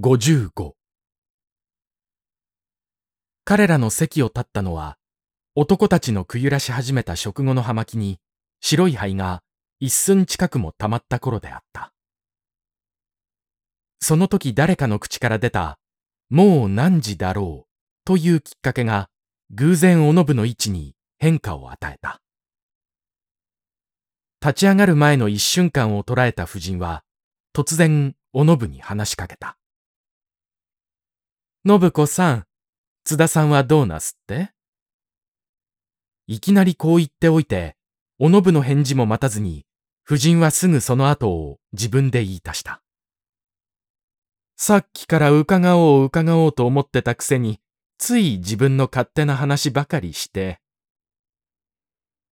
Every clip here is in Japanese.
55彼らの席を立ったのは、男たちのくゆらし始めた食後の葉巻に白い灰が一寸近くも溜まった頃であった。その時誰かの口から出た、もう何時だろうというきっかけが偶然おのぶの位置に変化を与えた。立ち上がる前の一瞬間を捉えた夫人は、突然おのぶに話しかけた。信子さん、津田さんはどうなすって？いきなりこう言っておいて、おのぶの返事も待たずに、夫人はすぐその後を自分で言い足した。さっきから伺おう伺おうと思ってたくせに、つい自分の勝手な話ばかりして。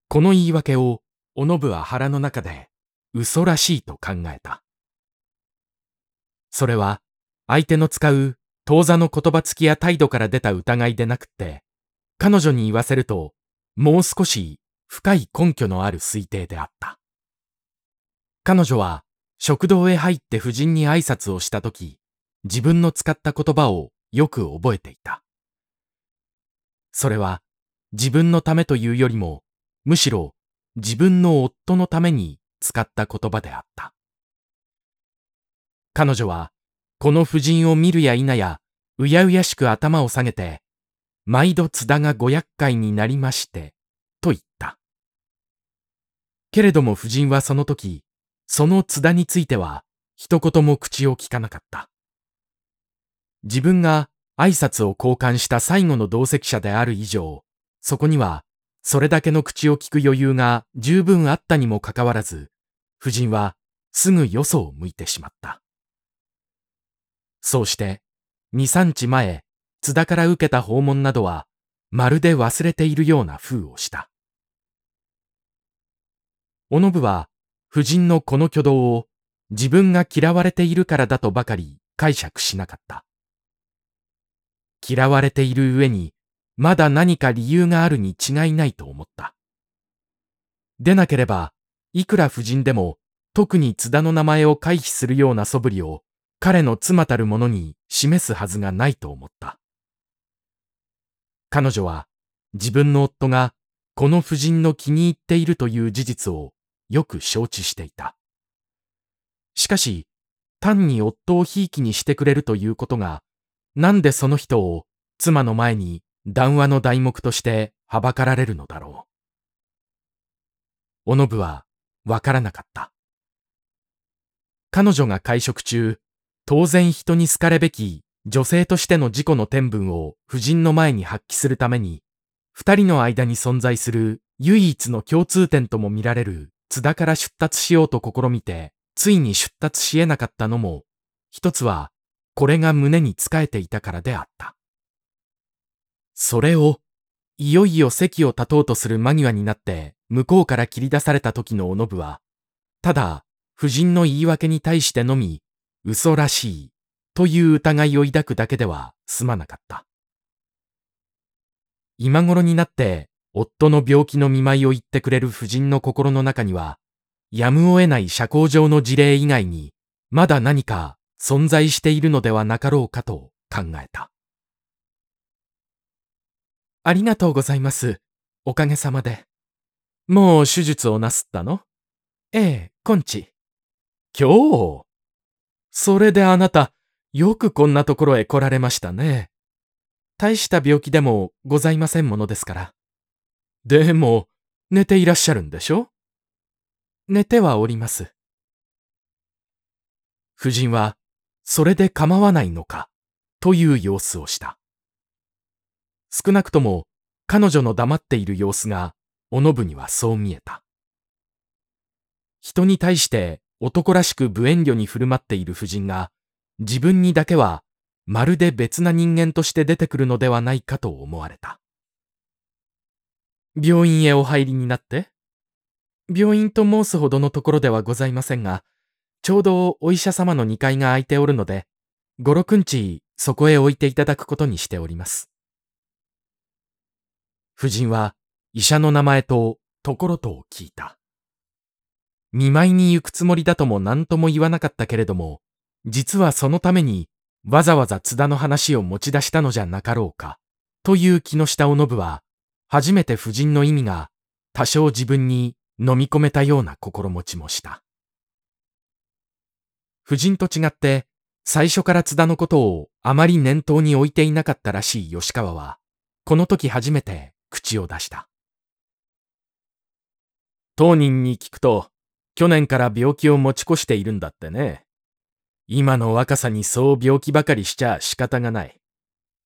この言い訳を、おのぶは腹の中で、嘘らしいと考えた。それは、相手の使う当座の言葉つきや態度から出た疑いでなくって、彼女に言わせると、もう少し深い根拠のある推定であった。彼女は食堂へ入って夫人に挨拶をしたとき、自分の使った言葉をよく覚えていた。それは自分のためというよりも、むしろ自分の夫のために使った言葉であった。彼女はこの婦人を見るや否や、うやうやしく頭を下げて、毎度津田がご厄介になりまして、と言った。けれども夫人はその時、その津田については、一言も口を聞かなかった。自分が挨拶を交換した最後の同席者である以上、そこには、それだけの口を聞く余裕が十分あったにもかかわらず、夫人はすぐよそを向いてしまった。そうして、二三日前、津田から受けた訪問などは、まるで忘れているような風をした。おのぶは、夫人のこの挙動を自分が嫌われているからだとばかり解釈しなかった。嫌われている上に、まだ何か理由があるに違いないと思った。でなければ、いくら夫人でも、特に津田の名前を回避するような素振りを彼の妻たる者に示すはずがないと思った。彼女は自分の夫がこの夫人の気に入っているという事実をよく承知していた。しかし、単に夫をひいきにしてくれるということが、なんでその人を妻の前に談話の題目としてはばかられるのだろう。おのぶはわからなかった。彼女が会食中、当然人に好かれべき女性としての自己の天分を夫人の前に発揮するために、二人の間に存在する唯一の共通点とも見られる津田から出立しようと試みて、ついに出立し得なかったのも、一つは、これが胸に仕えていたからであった。それを、いよいよ席を立とうとする間際になって、向こうから切り出された時のおのぶは、ただ、夫人の言い訳に対してのみ、嘘らしいという疑いを抱くだけでは済まなかった。今頃になって夫の病気の見舞いを言ってくれる夫人の心の中には、やむを得ない社交上の事例以外に、まだ何か存在しているのではなかろうかと考えた。ありがとうございます。おかげさまで。もう手術をなすったの？ええ、今日。今日それであなた、よくこんなところへ来られましたね。大した病気でもございませんものですから。でも、寝ていらっしゃるんでしょ？寝てはおります。夫人は、それで構わないのか、という様子をした。少なくとも、彼女の黙っている様子が、おのぶにはそう見えた。人に対して男らしく無遠慮に振る舞っている夫人が、自分にだけはまるで別な人間として出てくるのではないかと思われた。病院へお入りになって病院と申すほどのところではございませんが、ちょうどお医者様の2階が空いておるので、五六日そこへ置いていただくことにしております。夫人は医者の名前とところとを聞いた。見舞いに行くつもりだとも何とも言わなかったけれども、実はそのためにわざわざ津田の話を持ち出したのじゃなかろうか、という木下おのぶは、初めて夫人の意味が多少自分に飲み込めたような心持ちもした。夫人と違って、最初から津田のことをあまり念頭に置いていなかったらしい吉川は、この時初めて口を出した。当人に聞くと、去年から病気を持ち越しているんだってね。今の若さにそう病気ばかりしちゃ仕方がない。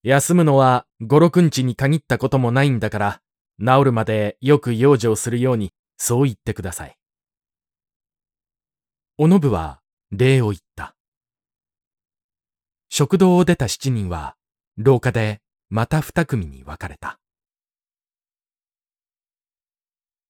休むのは五六日に限ったこともないんだから、治るまでよく養生するようにそう言ってください。おのぶは礼を言った。食堂を出た七人は廊下でまた二組に分かれた。